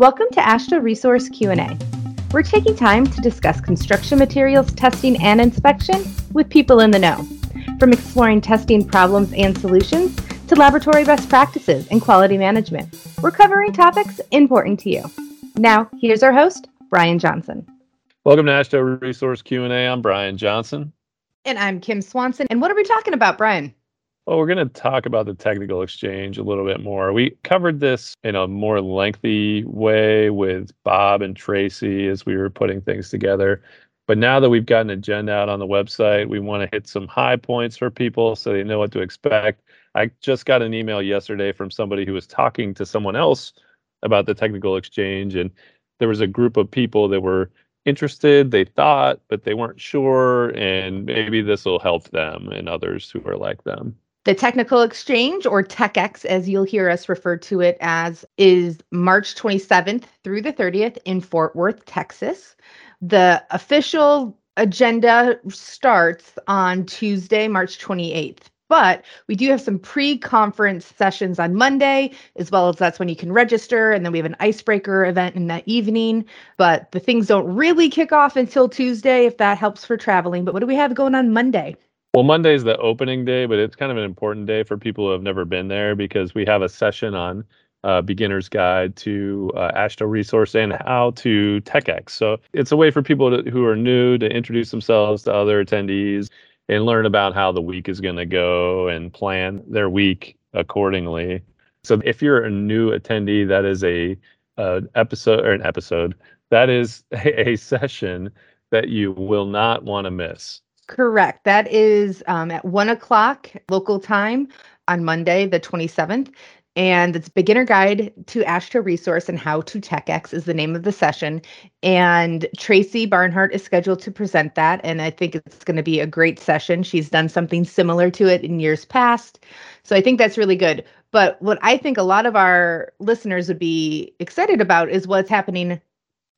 Welcome to AASHTO Resource Q&A. We're taking time to discuss construction materials testing and inspection with people in the know. From exploring testing problems and solutions to laboratory best practices and quality management, we're covering topics important to you. Now, here's our host, Brian Johnson. Welcome to AASHTO Resource Q&A. I'm Brian Johnson. And I'm Kim Swanson. And what are we talking about, Brian? Well, we're going to talk about the technical exchange a little bit more. We covered this in a more lengthy way with Bob and Tracy as we were putting things together. But now that we've got an agenda out on the website, we want to hit some high points for people so they know what to expect. I just got an email yesterday from somebody who was talking to someone else about the technical exchange, and there was a group of people that were interested, they thought, but they weren't sure, and maybe this will help them and others who are like them. The Technical Exchange, or TechX, as you'll hear us refer to it as, is March 27th through the 30th in Fort Worth, Texas. The official agenda starts on Tuesday, March 28th. But we do have some pre conference sessions on Monday, as well as that's when you can register. And then we have an icebreaker event in that evening. But the things don't really kick off until Tuesday, if that helps for traveling. But what do we have going on Monday? Well, Monday is the opening day, but it's kind of an important day for people who have never been there because we have a session on uh, beginner's guide to uh, AASHTO resource and how to TechX. So it's a way for people to, who are new to introduce themselves to other attendees and learn about how the week is going to go and plan their week accordingly. So if you're a new attendee, that is a, a episode or an episode that is a, a session that you will not want to miss. Correct. That is um, at one o'clock local time on Monday, the 27th. And it's Beginner Guide to AASHTO Resource and How to TechX is the name of the session. And Tracy Barnhart is scheduled to present that. And I think it's going to be a great session. She's done something similar to it in years past. So I think that's really good. But what I think a lot of our listeners would be excited about is what's happening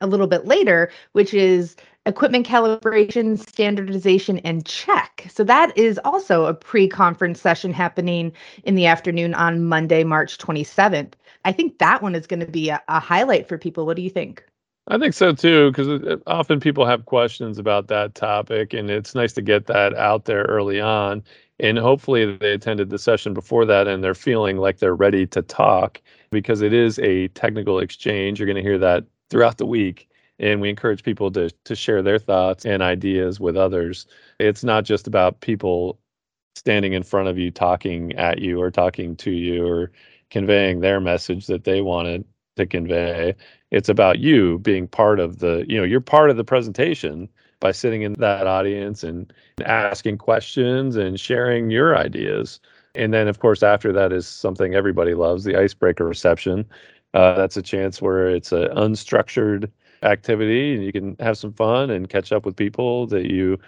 a little bit later, which is equipment calibration, standardization, and check. So that is also a pre conference session happening in the afternoon on Monday, March 27th. I think that one is going to be a, a highlight for people. What do you think? I think so too, because often people have questions about that topic, and it's nice to get that out there early on. And hopefully, they attended the session before that and they're feeling like they're ready to talk because it is a technical exchange. You're going to hear that throughout the week and we encourage people to to share their thoughts and ideas with others. It's not just about people standing in front of you talking at you or talking to you or conveying their message that they wanted to convey. It's about you being part of the, you know, you're part of the presentation by sitting in that audience and asking questions and sharing your ideas. And then, of course, after that is something everybody loves the icebreaker reception. Uh, that's a chance where it's an unstructured activity and you can have some fun and catch up with people that you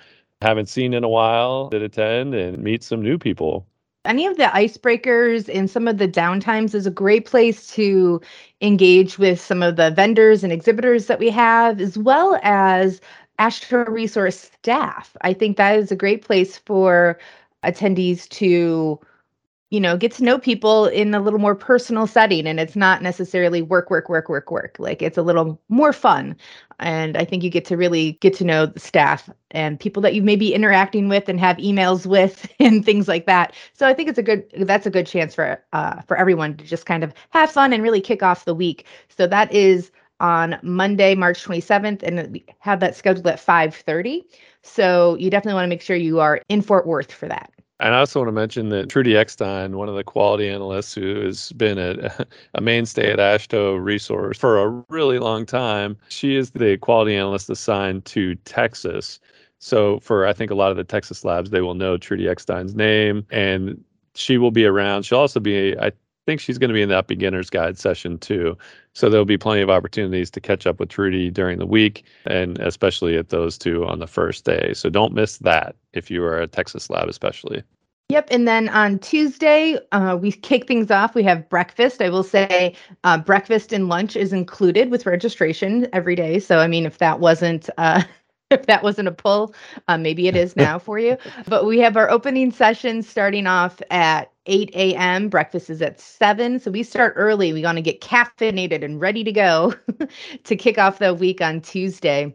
haven't seen in a while that attend and meet some new people. Any of the icebreakers and some of the downtimes is a great place to engage with some of the vendors and exhibitors that we have, as well as AASHTO Resource staff. I think that is a great place for attendees to you know get to know people in a little more personal setting and it's not necessarily work work work work work. Like it's a little more fun. And i think you get to really get to know the staff and people that you may be interacting with and have emails with and things like that. So i think it's a good that's a good chance for uh, for everyone to just kind of have fun and really kick off the week. So that is on monday march 27th and we have that scheduled at 5.30 so you definitely want to make sure you are in fort worth for that and I also want to mention that Trudy Eckstein, one of the quality analysts who has been a, a mainstay at AASHTO Resource for a really long time, she is the quality analyst assigned to Texas. So for I think a lot of the Texas labs, they will know Trudy Eckstein's name, and she will be around. She'll also be, I think she's going to be in that beginner's guide session too. So there'll be plenty of opportunities to catch up with Trudy during the week and especially at those two on the first day. So don't miss that if you are a Texas lab, especially. Yep. And then on Tuesday, uh, we kick things off. We have breakfast. I will say uh, breakfast and lunch is included with registration every day. So, I mean, if that wasn't. Uh, if that wasn't a pull, uh, maybe it is now for you. But we have our opening session starting off at 8 a.m. Breakfast is at 7. So we start early. We want to get caffeinated and ready to go to kick off the week on Tuesday.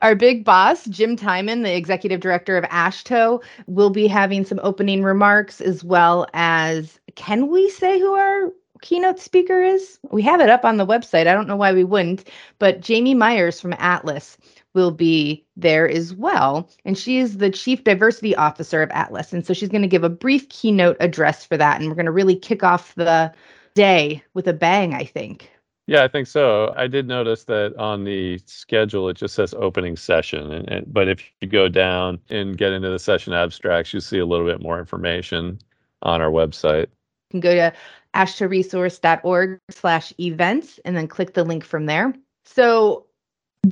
Our big boss, Jim Tymon, the executive director of AASHTO, will be having some opening remarks as well as can we say who our keynote speaker is? We have it up on the website. I don't know why we wouldn't, but Jamie Myers from Atlas will be there as well. And she is the Chief Diversity Officer of Atlas. And so she's going to give a brief keynote address for that. And we're going to really kick off the day with a bang, I think. Yeah, I think so. I did notice that on the schedule it just says opening session, and, and, but if you go down and get into the session abstracts, you see a little bit more information on our website. You can go to aashtoresource.org slash events and then click the link from there. So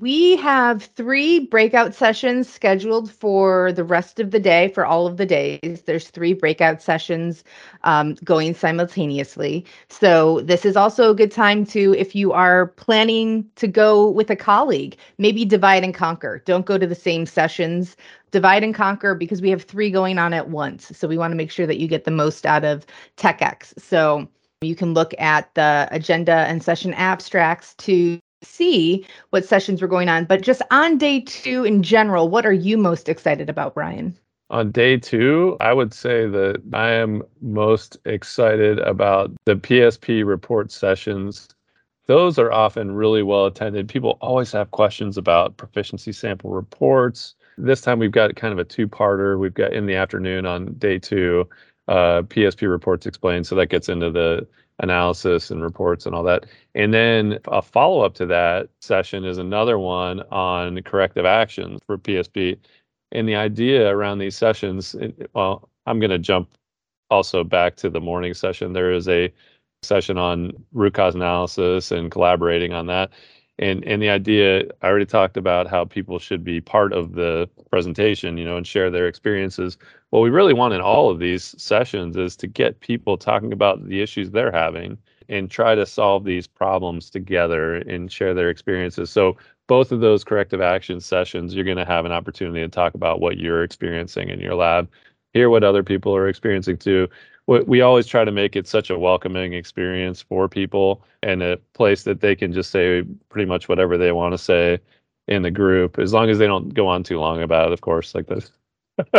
we have three breakout sessions scheduled for the rest of the day, for all of the days. There's three breakout sessions um, going simultaneously. So, this is also a good time to, if you are planning to go with a colleague, maybe divide and conquer. Don't go to the same sessions. Divide and conquer because we have three going on at once. So, we want to make sure that you get the most out of TechX. So, you can look at the agenda and session abstracts to see what sessions were going on. But just on day two in general, what are you most excited about, Brian? On day two, I would say that I am most excited about the PSP report sessions. Those are often really well attended. People always have questions about proficiency sample reports. This time we've got kind of a two parter. We've got in the afternoon on day two, uh, PSP reports explained. So that gets into the analysis and reports and all that. And then a follow up to that session is another one on corrective actions for PSP. And the idea around these sessions, well, I'm going to jump also back to the morning session. There is a session on root cause analysis and collaborating on that. And and the idea I already talked about how people should be part of the presentation, you know, and share their experiences what we really want in all of these sessions is to get people talking about the issues they're having and try to solve these problems together and share their experiences. So both of those corrective action sessions, you're going to have an opportunity to talk about what you're experiencing in your lab, hear what other people are experiencing too. We always try to make it such a welcoming experience for people and a place that they can just say pretty much whatever they want to say in the group, as long as they don't go on too long about it, of course, like this.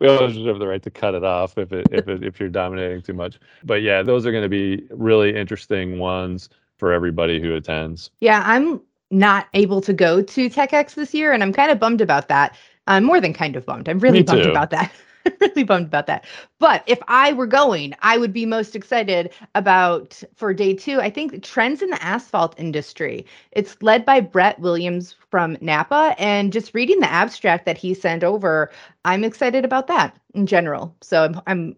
we always have the right to cut it off if it, if it, if you're dominating too much. But yeah, those are going to be really interesting ones for everybody who attends. Yeah, I'm not able to go to TechX this year, and I'm kind of bummed about that. I'm more than kind of bummed. I'm really bummed about that. really bummed about that. But if I were going, I would be most excited about for day two. I think trends in the asphalt industry. It's led by Brett Williams from NAPA, and just reading the abstract that he sent over, I'm excited about that in general. So I'm, I'm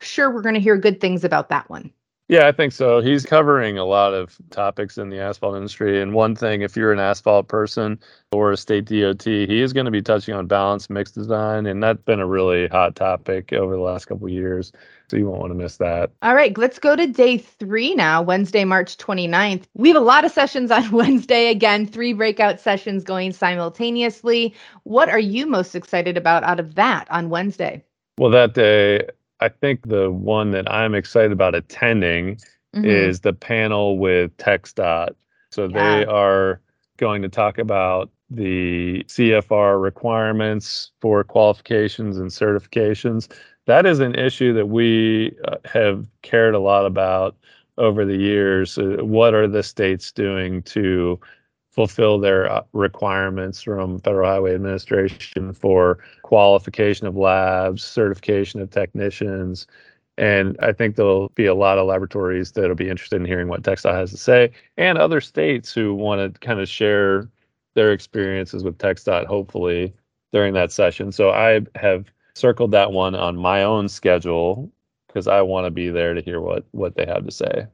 sure we're going to hear good things about that one. Yeah, I think so. He's covering a lot of topics in the asphalt industry. And one thing, if you're an asphalt person or a state DOT, he is going to be touching on balanced mix design. And that's been a really hot topic over the last couple years. So you won't want to miss that. All right, let's go to day three now, Wednesday, March 29th. We have a lot of sessions on Wednesday. Again, three breakout sessions going simultaneously. What are you most excited about out of that on Wednesday? Well, that day, I think the one that I'm excited about attending mm-hmm. is the panel with TxDOT. So yeah. they are going to talk about the CFR requirements for qualifications and certifications. That is an issue that we uh, have cared a lot about over the years. Uh, what are the states doing to fulfill their uh, requirements from Federal Highway Administration for qualification of labs, certification of technicians. And I think there'll be a lot of laboratories that'll be interested in hearing what TxDOT has to say, and other states who want to kind of share their experiences with TxDOT, hopefully, during that session. So I have circled that one on my own schedule because I want to be there to hear what what they have to say.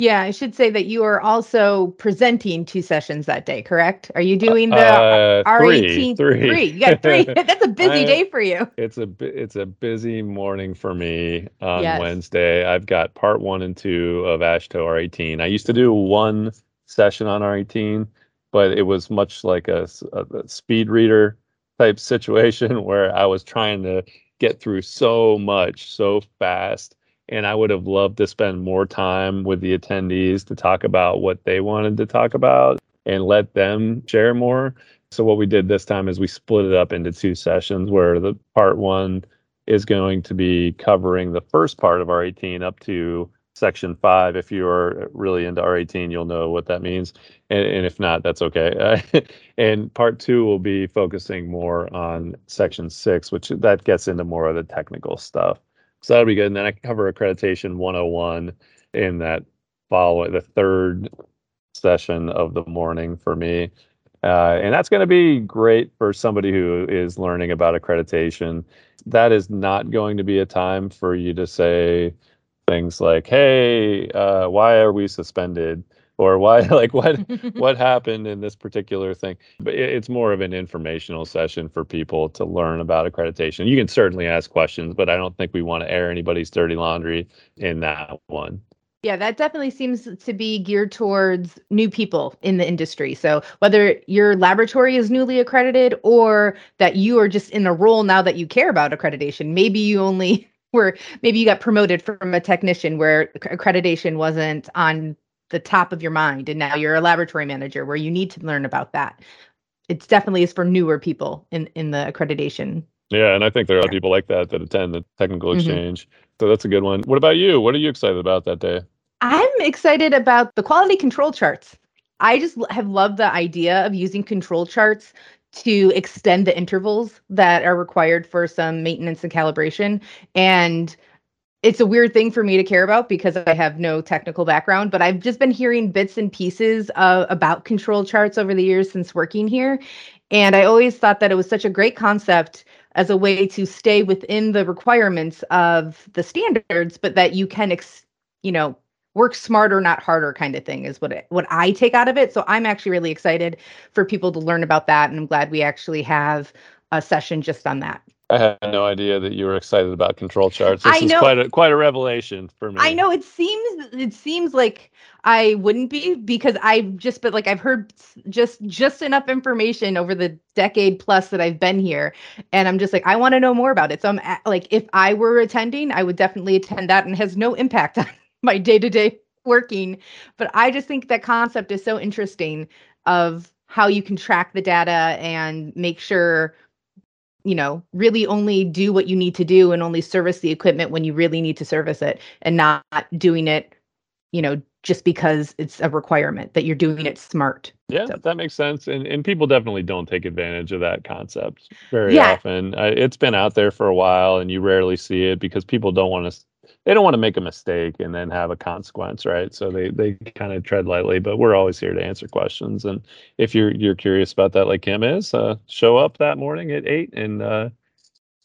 Yeah, I should say that you are also presenting two sessions that day, correct? Are you doing the uh, R18? Three, three. You got three. That's a busy I, day for you. It's a it's a busy morning for me on yes. Wednesday. I've got part one and two of AASHTO R18. I used to do one session on R18, but it was much like a, a speed reader type situation where I was trying to get through so much so fast. And I would have loved to spend more time with the attendees to talk about what they wanted to talk about and let them share more. So what we did this time is we split it up into two sessions where the part one is going to be covering the first part of R18 up to section five. If you're really into R18, you'll know what that means. And, and if not, that's okay. and part two will be focusing more on section six, which that gets into more of the technical stuff. So that'll be good. And then I cover accreditation 101 in that follow the third session of the morning for me. Uh, and that's going to be great for somebody who is learning about accreditation. That is not going to be a time for you to say, things like, "Hey, uh, why are we suspended?" Or why like what what happened in this particular thing. But it's more of an informational session for people to learn about accreditation. You can certainly ask questions but i don't think we want to air anybody's dirty laundry in that one. Yeah, that definitely seems to be geared towards new people in the industry. So, whether your laboratory is newly accredited or that you are just in a role now that you care about accreditation, maybe you only where maybe you got promoted from a technician where accreditation wasn't on the top of your mind and now you're a laboratory manager where you need to learn about that it's definitely is for newer people in in the accreditation yeah and i think there are people like that that attend the technical mm-hmm. exchange mm-hmm. so that's a good one what about you what are you excited about that day i'm excited about the quality control charts I just have loved the idea of using control charts to extend the intervals that are required for some maintenance and calibration. And it's a weird thing for me to care about because I have no technical background, but I've just been hearing bits and pieces uh, about control charts over the years since working here. And I always thought that it was such a great concept as a way to stay within the requirements of the standards, but that you can, ex- you know, work smarter not harder kind of thing is what it, what I take out of it. So I'm actually really excited for people to learn about that and I'm glad we actually have a session just on that. I had no idea that you were excited about control charts. This I know, is quite a quite a revelation for me. I know it seems it seems like I wouldn't be because I've just but like I've heard just just enough information over the decade plus that I've been here and I'm just like I want to know more about it. So I'm at, like if I were attending, I would definitely attend that and has no impact on my day to day working. But I just think that concept is so interesting of how you can track the data and make sure you know really only do what you need to do and only service the equipment when you really need to service it and not doing it you know just because it's a requirement that you're doing it smart yeah so. that makes sense and and people definitely don't take advantage of that concept very yeah. often I, it's been out there for a while and you rarely see it because people don't want to they don't want to make a mistake and then have a consequence, right? So they they kind of tread lightly. But we're always here to answer questions, and if you're you're curious about that, like Kim is, uh, show up that morning at eight and uh,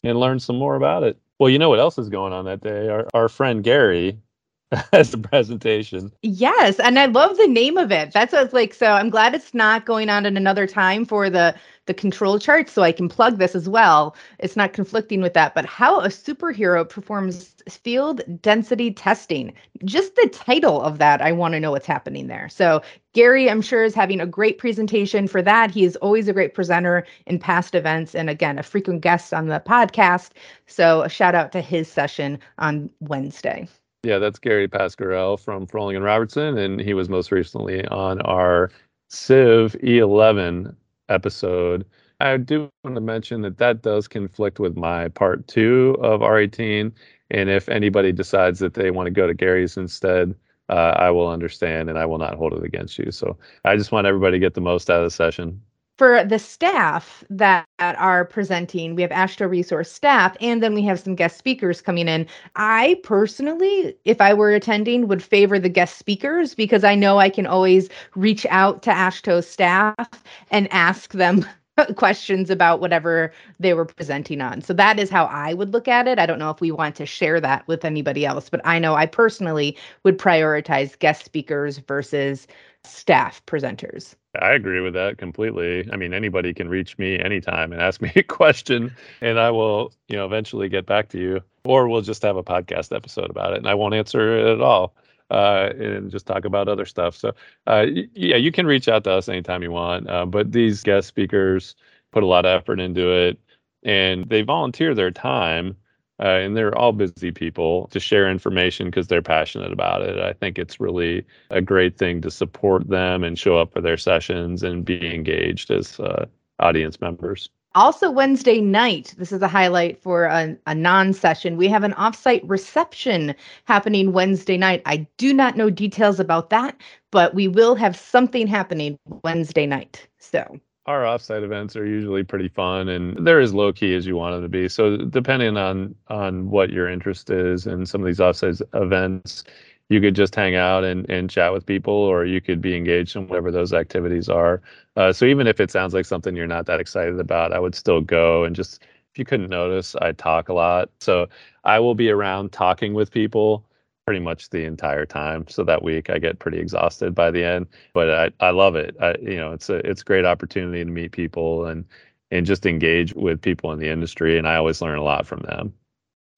and learn some more about it. Well, you know what else is going on that day? Our our friend Gary has a presentation. Yes, and I love the name of it. That's what's like. So I'm glad it's not going on at another time for the the control chart, so I can plug this as well. It's not conflicting with that. But how a superhero performs field density testing. Just the title of that, I want to know what's happening there. So Gary, I'm sure, is having a great presentation for that. He is always a great presenter in past events, and again, a frequent guest on the podcast. So a shout out to his session on Wednesday. Yeah, that's Gary Pasquarelli from Froehling and Robertson, and he was most recently on our Civ E11 episode. I do want to mention that that does conflict with my part two of R18, and if anybody decides that they want to go to Gary's instead, uh, I will understand and I will not hold it against you. So I just want everybody to get the most out of the session for the staff that are presenting, we have AASHTO resource staff, and then we have some guest speakers coming in. I personally, if I were attending, would favor the guest speakers because I know I can always reach out to AASHTO staff and ask them questions about whatever they were presenting on. So that is how I would look at it. I don't know if we want to share that with anybody else, but I know I personally would prioritize guest speakers versus staff presenters. I agree with that completely. I mean, anybody can reach me anytime and ask me a question, and I will, you know, eventually get back to you, or we'll just have a podcast episode about it, and I won't answer it at all, uh, and just talk about other stuff. So, uh, yeah, you can reach out to us anytime you want. Uh, but these guest speakers put a lot of effort into it, and they volunteer their time uh, and they're all busy people to share information because they're passionate about it. I think it's really a great thing to support them and show up for their sessions and be engaged as uh, audience members. Also, Wednesday night, this is a highlight for a, a non session. We have an offsite reception happening Wednesday night. I do not know details about that, but we will have something happening Wednesday night. So, our offsite events are usually pretty fun and they're as low key as you want them to be. So, depending on on what your interest is in some of these offsite events, you could just hang out and, and chat with people or you could be engaged in whatever those activities are uh, so even if it sounds like something you're not that excited about i would still go and just if you couldn't notice i talk a lot so i will be around talking with people pretty much the entire time so that week i get pretty exhausted by the end but i, I love it I, you know it's a it's a great opportunity to meet people and and just engage with people in the industry and i always learn a lot from them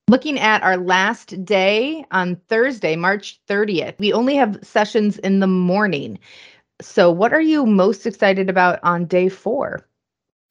Looking at our last day on Thursday, March 30th, we only have sessions in the morning. So, what are you most excited about on day four?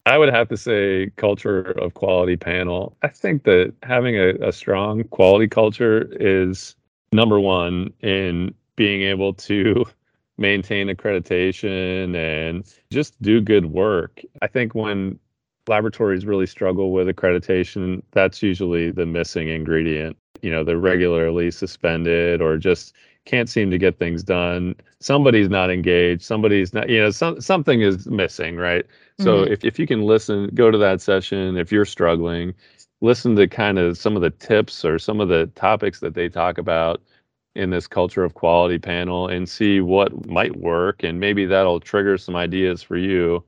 I would have to say culture of quality panel. I think that having a, a strong quality culture is number one in being able to maintain accreditation and just do good work. I think when laboratories really struggle with accreditation, that's usually the missing ingredient. You know, they're regularly suspended or just can't seem to get things done. Somebody's not engaged. Somebody's not, you know, some, something is missing, right? Mm-hmm. So if, if you can listen, go to that session, if you're struggling, listen to kind of some of the tips or some of the topics that they talk about in this culture of quality panel and see what might work. And maybe that'll trigger some ideas for you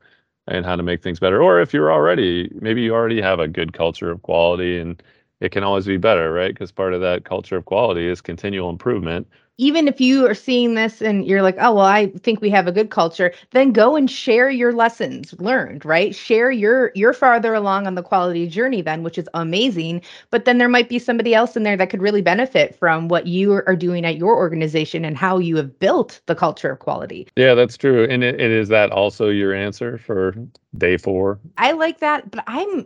and how to make things better. Or if you're already, maybe you already have a good culture of quality and it can always be better, right? Because part of that culture of quality is continual improvement even if you are seeing this and you're like, oh, well, I think we have a good culture, then go and share your lessons learned, right? Share your, you're farther along on the quality journey then, which is amazing. But then there might be somebody else in there that could really benefit from what you are doing at your organization and how you have built the culture of quality. Yeah, that's true. And it, it is that also your answer for day four? I like that, but I'm,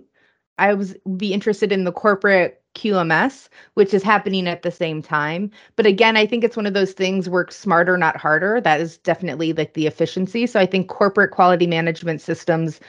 I was be interested in the corporate QMS, which is happening at the same time. But again, I think it's one of those things work smarter, not harder. That is definitely like the efficiency. So I think corporate quality management systems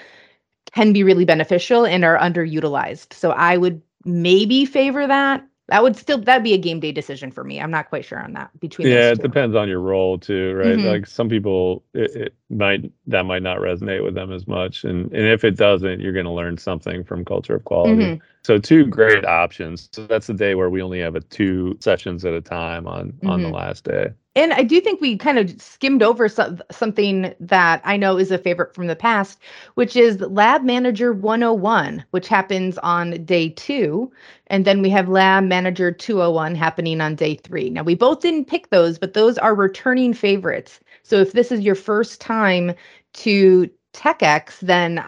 can be really beneficial and are underutilized. So I would maybe favor that that would still that'd be a game day decision for me. I'm not quite sure on that between. Yeah, it depends on your role too, right? Mm-hmm. Like some people, it, it, might that might not resonate with them as much, and and if it doesn't, you're going to learn something from culture of quality. Mm-hmm. So two great options. So that's the day where we only have a two sessions at a time on mm-hmm. on the mm-hmm. last day. And I do think we kind of skimmed over some, something that I know is a favorite from the past, which is Lab Manager 101, which happens on day two. And then we have Lab Manager 201 happening on day three. Now, we both didn't pick those, but those are returning favorites. So if this is your first time to TechX, then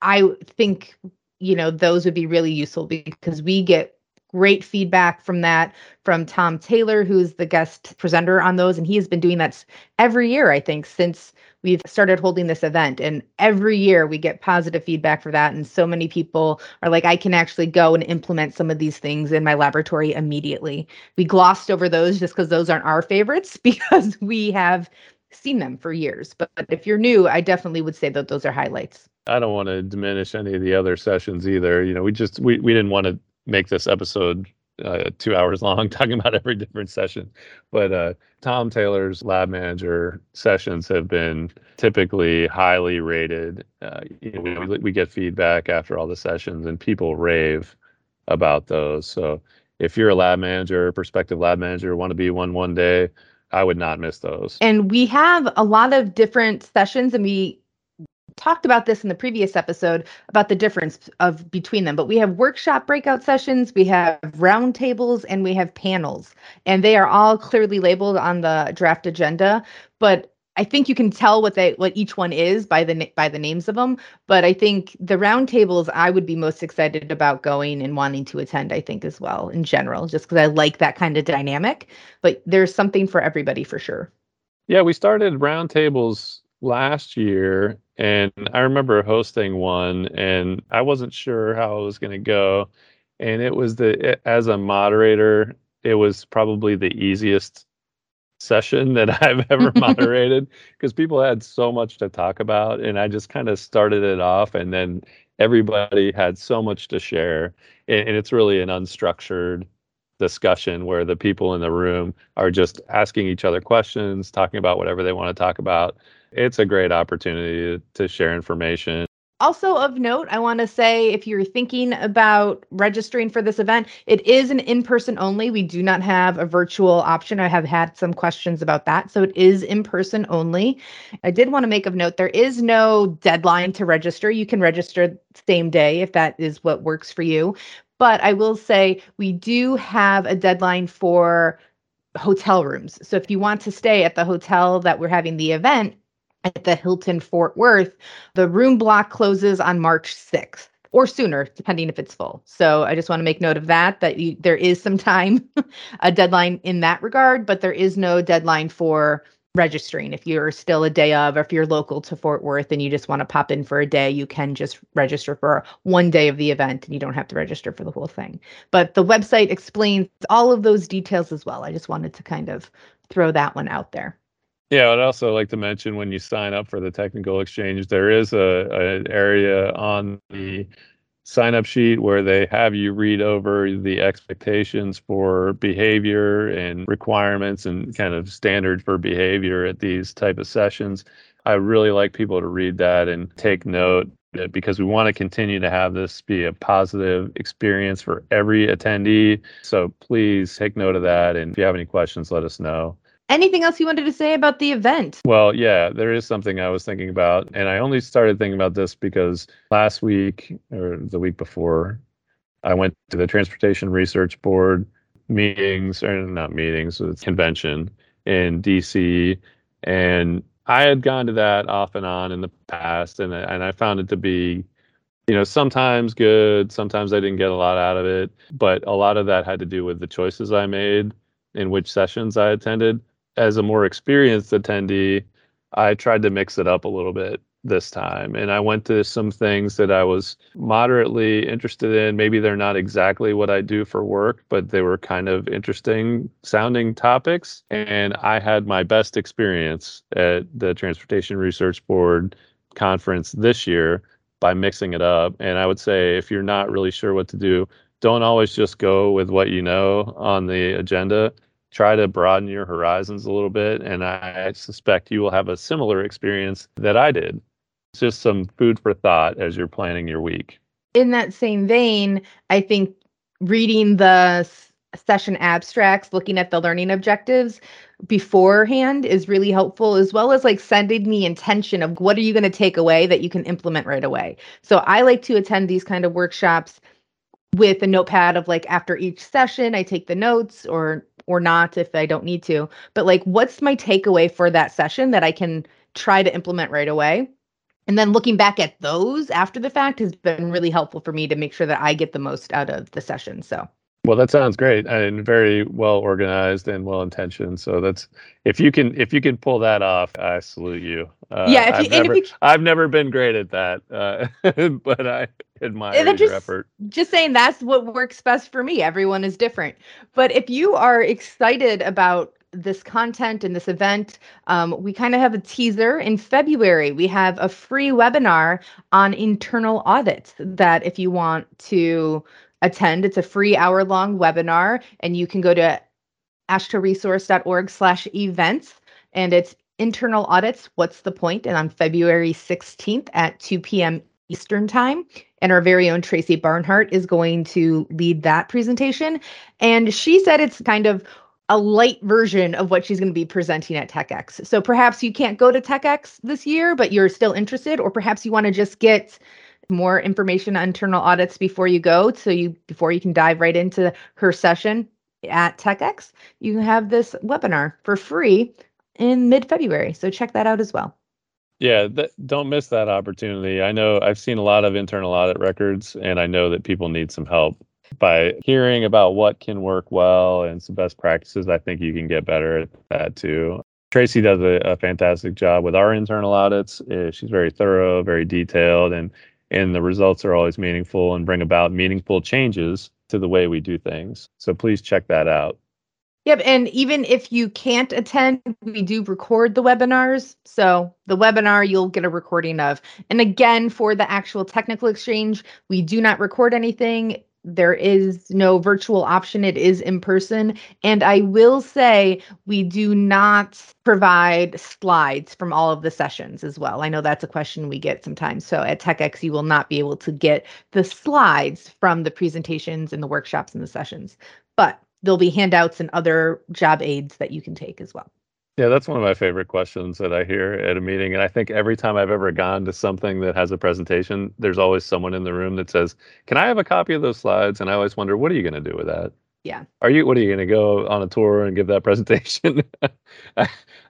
I think, you know, those would be really useful because we get great feedback from that from Tom Taylor, who's the guest presenter on those. And he has been doing that every year, I think, since we've started holding this event. And every year we get positive feedback for that. And so many people are like, I can actually go and implement some of these things in my laboratory immediately. We glossed over those just because those aren't our favorites because we have seen them for years. But if you're new, I definitely would say that those are highlights. I don't want to diminish any of the other sessions either. You know, we just we, we didn't want to make this episode uh, two hours long talking about every different session. But uh, Tom Taylor's lab manager sessions have been typically highly rated. Uh, you know, we, we get feedback after all the sessions, and people rave about those. So if you're a lab manager, prospective lab manager, want to be one one day, I would not miss those. And we have a lot of different sessions, and we talked about this in the previous episode about the difference of between them but we have workshop breakout sessions we have roundtables and we have panels and they are all clearly labeled on the draft agenda but I think you can tell what they what each one is by the by the names of them. But I think the roundtables I would be most excited about going and wanting to attend. I think as well in general, just because I like that kind of dynamic. But there's something for everybody for sure. Yeah, we started roundtables last year and I remember hosting one and I wasn't sure how it was going to go. and it was the as a moderator, it was probably the easiest session that I've ever moderated because people had so much to talk about and I just kind of started it off and then everybody had so much to share and, and, it's really an unstructured discussion where the people in the room are just asking each other questions, talking about whatever they want to talk about. It's a great opportunity to share information also, of note, I want to say if you're thinking about registering for this event, it is an in person only. We do not have a virtual option. I have had some questions about that. So it is in person only. I did want to make of note there is no deadline to register. You can register same day if that is what works for you. But I will say we do have a deadline for hotel rooms. So if you want to stay at the hotel that we're having the event, at the Hilton Fort Worth, the room block closes on March 6th or sooner, depending if it's full. So I just want to make note of that, that you, there is some time, a deadline in that regard, but there is no deadline for registering. If you're still a day of, or if you're local to Fort Worth and you just want to pop in for a day, you can just register for one day of the event and you don't have to register for the whole thing. But the website explains all of those details as well. I just wanted to kind of throw that one out there. Yeah, I'd also like to mention when you sign up for the technical exchange, there is a an area on the sign up sheet where they have you read over the expectations for behavior and requirements and kind of standards for behavior at these type of sessions. I really like people to read that and take note because we want to continue to have this be a positive experience for every attendee. So please take note of that. And if you have any questions, let us know. Anything else you wanted to say about the event? Well, yeah, there is something I was thinking about. And I only started thinking about this because last week or the week before, I went to the Transportation Research Board meetings, or not meetings, it's convention in DC. And I had gone to that off and on in the past, and, and I found it to be you know, sometimes good, sometimes I didn't get a lot out of it, but a lot of that had to do with the choices I made in which sessions I attended as a more experienced attendee, I tried to mix it up a little bit this time. And I went to some things that I was moderately interested in. Maybe they're not exactly what I do for work, but they were kind of interesting sounding topics. And I had my best experience at the Transportation Research Board conference this year by mixing it up. And I would say if you're not really sure what to do, don't always just go with what you know on the agenda try to broaden your horizons a little bit. And I suspect you will have a similar experience that I did. It's just some food for thought as you're planning your week. In that same vein, I think reading the session abstracts, looking at the learning objectives beforehand is really helpful, as well as like sending the intention of what are you going to take away that you can implement right away. So I like to attend these kind of workshops with a notepad of like after each session i take the notes or or not if i don't need to. But like what's my takeaway for that session that i can try to implement right away? And then looking back at those after the fact has been really helpful for me to make sure that i get the most out of the session so well, that sounds great and very well organized and well intentioned. So that's if you can if you can pull that off, I salute you. Uh, yeah, if you, I've, never, you, I've never been great at that, uh, but I admire your just, effort. Just saying that's what works best for me. Everyone is different, but if you are excited about this content and this event, um, we kind of have a teaser in February. We have a free webinar on internal audits that if you want to attend. It's a free hour long webinar, and you can go to aashtoresource.org slash events, and it's internal audits. What's the point? And on February 16th at 2 p.m. Eastern Time. And our very own Tracy Barnhart is going to lead that presentation. And she said it's kind of a light version of what she's going to be presenting at TechX. So perhaps you can't go to TechX this year, but you're still interested, or perhaps you want to just get more information on internal audits before you go. So you before you can dive right into her session at techx you have this webinar for free in mid-february. So check that out as well. Yeah th- don't miss that opportunity. I know i've seen a lot of internal audit records and i know that people need some help by hearing about what can work well and some best practices. I think you can get better at that too. Tracy does a, a, fantastic job with our internal audits. Uh, she's very thorough, very detailed, and and the results are always meaningful and bring about meaningful changes to the way we do things. So please check that out. Yep. And even if you can't attend, we do record the webinars. So the webinar you'll get a recording of. And again, for the actual technical exchange, we do not record anything. There is no virtual option, it is in person. And I will say, we do not provide slides from all of the sessions as well. I know that's a question we get sometimes. So at TechX, you will not be able to get the slides from the presentations and the workshops and the sessions. But there'll be handouts and other job aids that you can take as well. Yeah, that's one of my favorite questions that I hear at a meeting. And I think every time I've ever gone to something that has a presentation, there's always someone in the room that says, Can I have a copy of those slides? And I always wonder, what are you going to do with that? Yeah. Are you what are you going to go on a tour and give that presentation?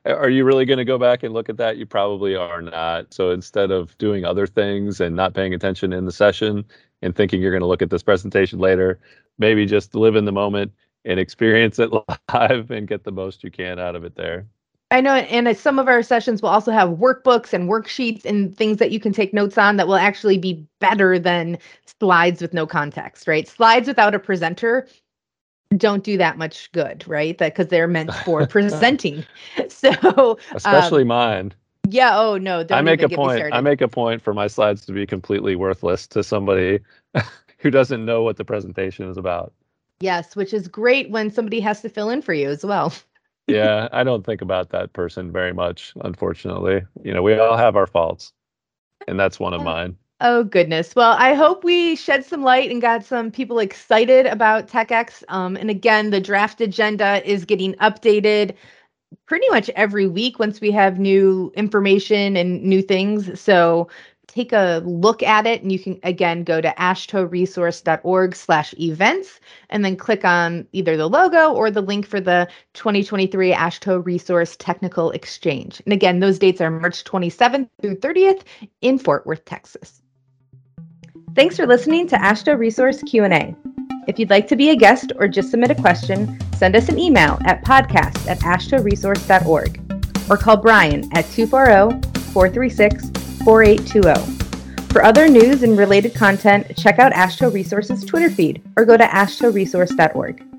are you really going to go back and look at that? You probably are not. So instead of doing other things and not paying attention in the session and thinking you're going to look at this presentation later, maybe just live in the moment and experience it live and get the most you can out of it there. I know, and some of our sessions will also have workbooks and worksheets and things that you can take notes on that will actually be better than slides with no context, right? Slides without a presenter don't do that much good, right? That because they're meant for presenting. So, especially um, mine. Yeah. Oh no. I make a point. I make a point for my slides to be completely worthless to somebody who doesn't know what the presentation is about. Yes, which is great when somebody has to fill in for you as well. yeah, I don't think about that person very much, unfortunately. You know, we all have our faults, and that's one of mine. Oh goodness. Well, I hope we shed some light and got some people excited about TechX. Um, and again, the draft agenda is getting updated pretty much every week once we have new information and new things. So take a look at it and you can again go to aashtoresource.org slash events and then click on either the logo or the link for the 2023 AASHTO resource technical exchange. And again those dates are march 27th through 30th in fort worth texas. Thanks for listening to AASHTO resource q&a if you'd like to be a guest or just submit a question send us an email at podcast at aashtoresource.org or call brian at 240 436 4820. For other news and related content, check out AASHTO Resources Twitter feed or go to aashtoresource.org.